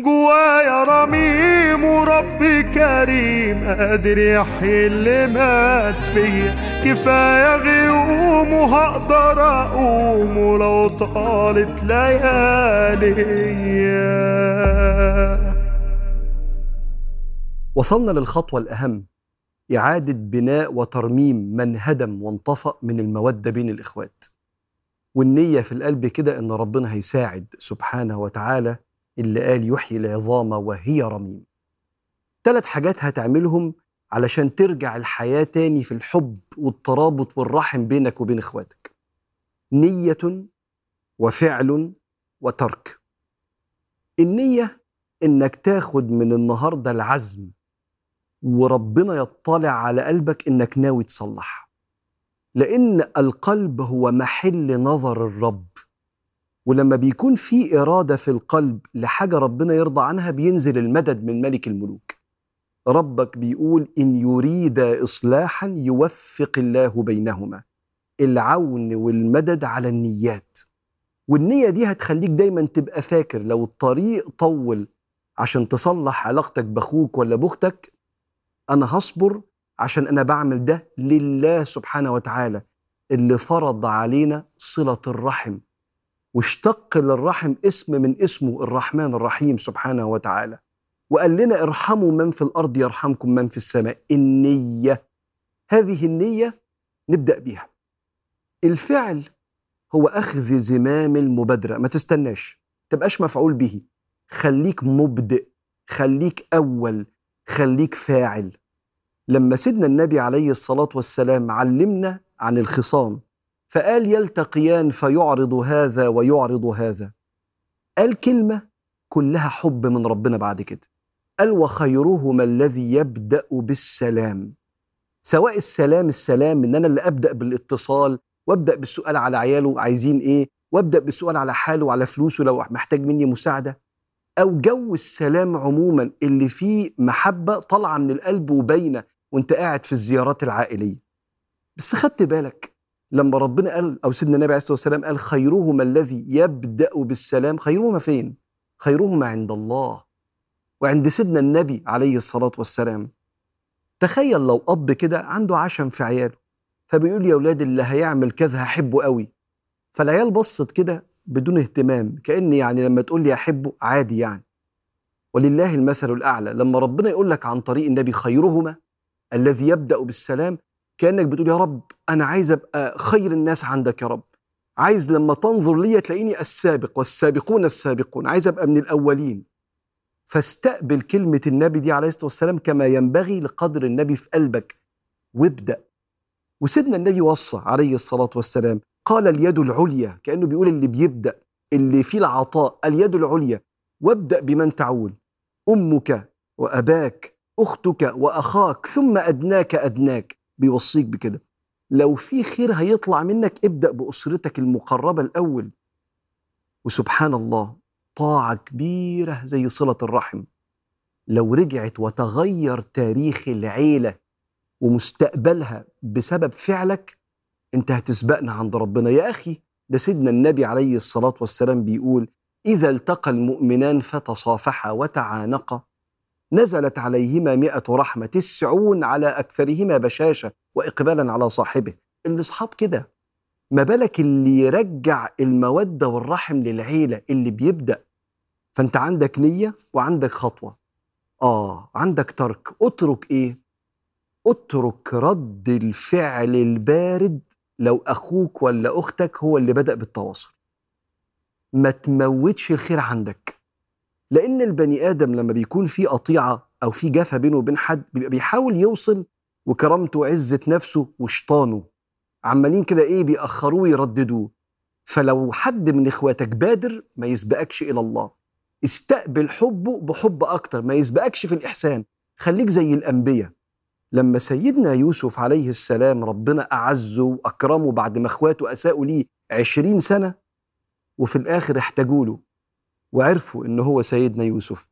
جوايا رميم وربي كريم قادر يحيي اللي مات فيا. كفاية غيوم وهقدر أقوم ولو طالت ليالي. وصلنا للخطوة الأهم إعادة بناء وترميم من هدم وانطفأ من المودة بين الإخوات. والنية في القلب كده إن ربنا هيساعد سبحانه وتعالى اللي قال يحيي العظام وهي رميم. ثلاث حاجات هتعملهم علشان ترجع الحياة تاني في الحب والترابط والرحم بينك وبين إخواتك. نية وفعل وترك. النية إنك تاخد من النهاردة العزم وربنا يطلع على قلبك إنك ناوي تصلح لأن القلب هو محل نظر الرب. ولما بيكون في إرادة في القلب لحاجة ربنا يرضى عنها بينزل المدد من ملك الملوك. ربك بيقول إن يريد إصلاحا يوفق الله بينهما. العون والمدد على النيات. والنية دي هتخليك دايما تبقى فاكر لو الطريق طول عشان تصلح علاقتك بأخوك ولا بأختك أنا هصبر عشان أنا بعمل ده لله سبحانه وتعالى اللي فرض علينا صلة الرحم. واشتق للرحم اسم من اسمه الرحمن الرحيم سبحانه وتعالى. وقال لنا ارحموا من في الأرض يرحمكم من في السماء. النية هذه النية نبدأ بيها. الفعل هو أخذ زمام المبادرة. ما تستناش تبقاش مفعول به. خليك مبدئ خليك أول خليك فاعل. لما سيدنا النبي عليه الصلاة والسلام علمنا عن الخصام فقال يلتقيان فيعرض هذا ويعرض هذا. قال كلمه كلها حب من ربنا بعد كده. قال وخيرهما الذي يبدأ بالسلام. سواء السلام السلام إن أنا اللي أبدأ بالإتصال وأبدأ بالسؤال على عياله عايزين إيه وأبدأ بالسؤال على حاله وعلى فلوسه لو محتاج مني مساعدة. أو جو السلام عموما اللي فيه محبة طالعة من القلب وباينة وأنت قاعد في الزيارات العائلية. بس خدت بالك لما ربنا قال أو سيدنا النبي عليه الصلاة والسلام قال خيرهما الذي يبدأ بالسلام خيرهما فين؟ خيرهما عند الله وعند سيدنا النبي عليه الصلاة والسلام. تخيل لو أب كده عنده عشم في عياله فبيقول يا أولاد اللي هيعمل كذا هحبه قوي فالعيال بصت كده بدون اهتمام كأن يعني لما تقول لي أحبه عادي يعني. ولله المثل الأعلى. لما ربنا يقول لك عن طريق النبي خيرهما الذي يبدأ بالسلام كأنك بتقول يا رب أنا عايز أبقى خير الناس عندك يا رب. عايز لما تنظر لي تلاقيني السابق والسابقون السابقون. عايز أبقى من الأولين. فاستقبل كلمة النبي دي عليه الصلاة والسلام كما ينبغي لقدر النبي في قلبك. وابدأ. وسيدنا النبي وصى عليه الصلاة والسلام قال اليد العليا كأنه بيقول اللي بيبدأ اللي فيه العطاء اليد العليا. وابدأ بمن تعول. أمك وأباك أختك وأخاك ثم أدناك أدناك. بيوصيك بكده. لو في خير هيطلع منك ابدأ بأسرتك المقربة الأول. وسبحان الله طاعة كبيرة زي صلة الرحم. لو رجعت وتغير تاريخ العيلة ومستقبلها بسبب فعلك انت هتسبقنا عند ربنا. يا أخي ده سيدنا النبي عليه الصلاة والسلام بيقول إذا التقى المؤمنان فتصافحا وتعانقا نزلت عليهما مئة رحمة تسعون على أكثرهما بشاشة وإقبالا على صاحبه. الأصحاب كده. ما بالك اللي يرجع المودة والرحم للعيلة اللي بيبدأ؟ فأنت عندك نية وعندك خطوة. آه عندك ترك. اترك إيه؟ اترك رد الفعل البارد لو أخوك ولا أختك هو اللي بدأ بالتواصل. ما تموتش الخير عندك. لأن البني آدم لما بيكون في قطيعة أو في جفا بينه وبين حد بيبقى بيحاول يوصل وكرامته وعزه نفسه وشطانه. عمالين كده إيه بيأخروه ويرددوه. فلو حد من إخواتك بادر ما يسبقكش إلى الله. استقبل حبه بحب أكتر ما يسبقكش في الإحسان. خليك زي الأنبياء. لما سيدنا يوسف عليه السلام ربنا أعزه وأكرمه بعد ما إخواته أساءوا ليه عشرين سنة وفي الآخر احتاجوا له وعرفوا ان هو سيدنا يوسف.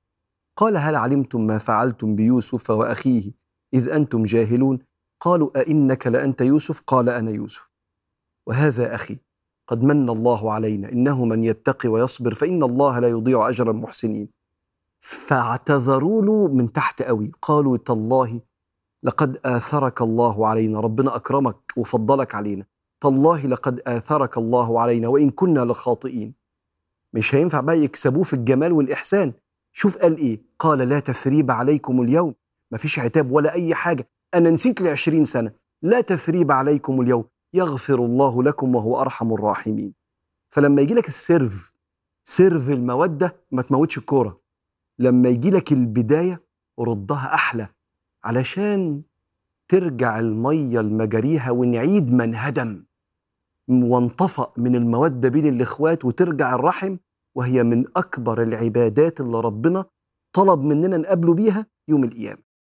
قال هل علمتم ما فعلتم بيوسف وأخيه إذ أنتم جاهلون؟ قالوا أئنك لأنت يوسف؟ قال أنا يوسف. وهذا أخي قد من الله علينا إنه من يتقي ويصبر فإن الله لا يضيع أجر المحسنين. فاعتذروا له من تحت قوي قالوا تالله لقد آثرك الله علينا ربنا أكرمك وفضلك علينا. تالله لقد آثرك الله علينا وإن كنا لخاطئين. مش هينفع بقى يكسبوه في الجمال والإحسان. شوف قال إيه؟ قال لا تثريب عليكم اليوم. مفيش عتاب ولا أي حاجة. أنا نسيت لعشرين سنة. لا تثريب عليكم اليوم. يغفر الله لكم وهو أرحم الراحمين. فلما يجي لك ال serve serve المودة ما تموتش الكورة. لما يجي لك البداية ردها أحلى. علشان ترجع المية لمجاريها ونعيد ما انهدم وانطفأ من المودة بين الإخوات وترجع الرحم. وهي من أكبر العبادات اللي ربنا طلب مننا نقابله بيها يوم القيامة.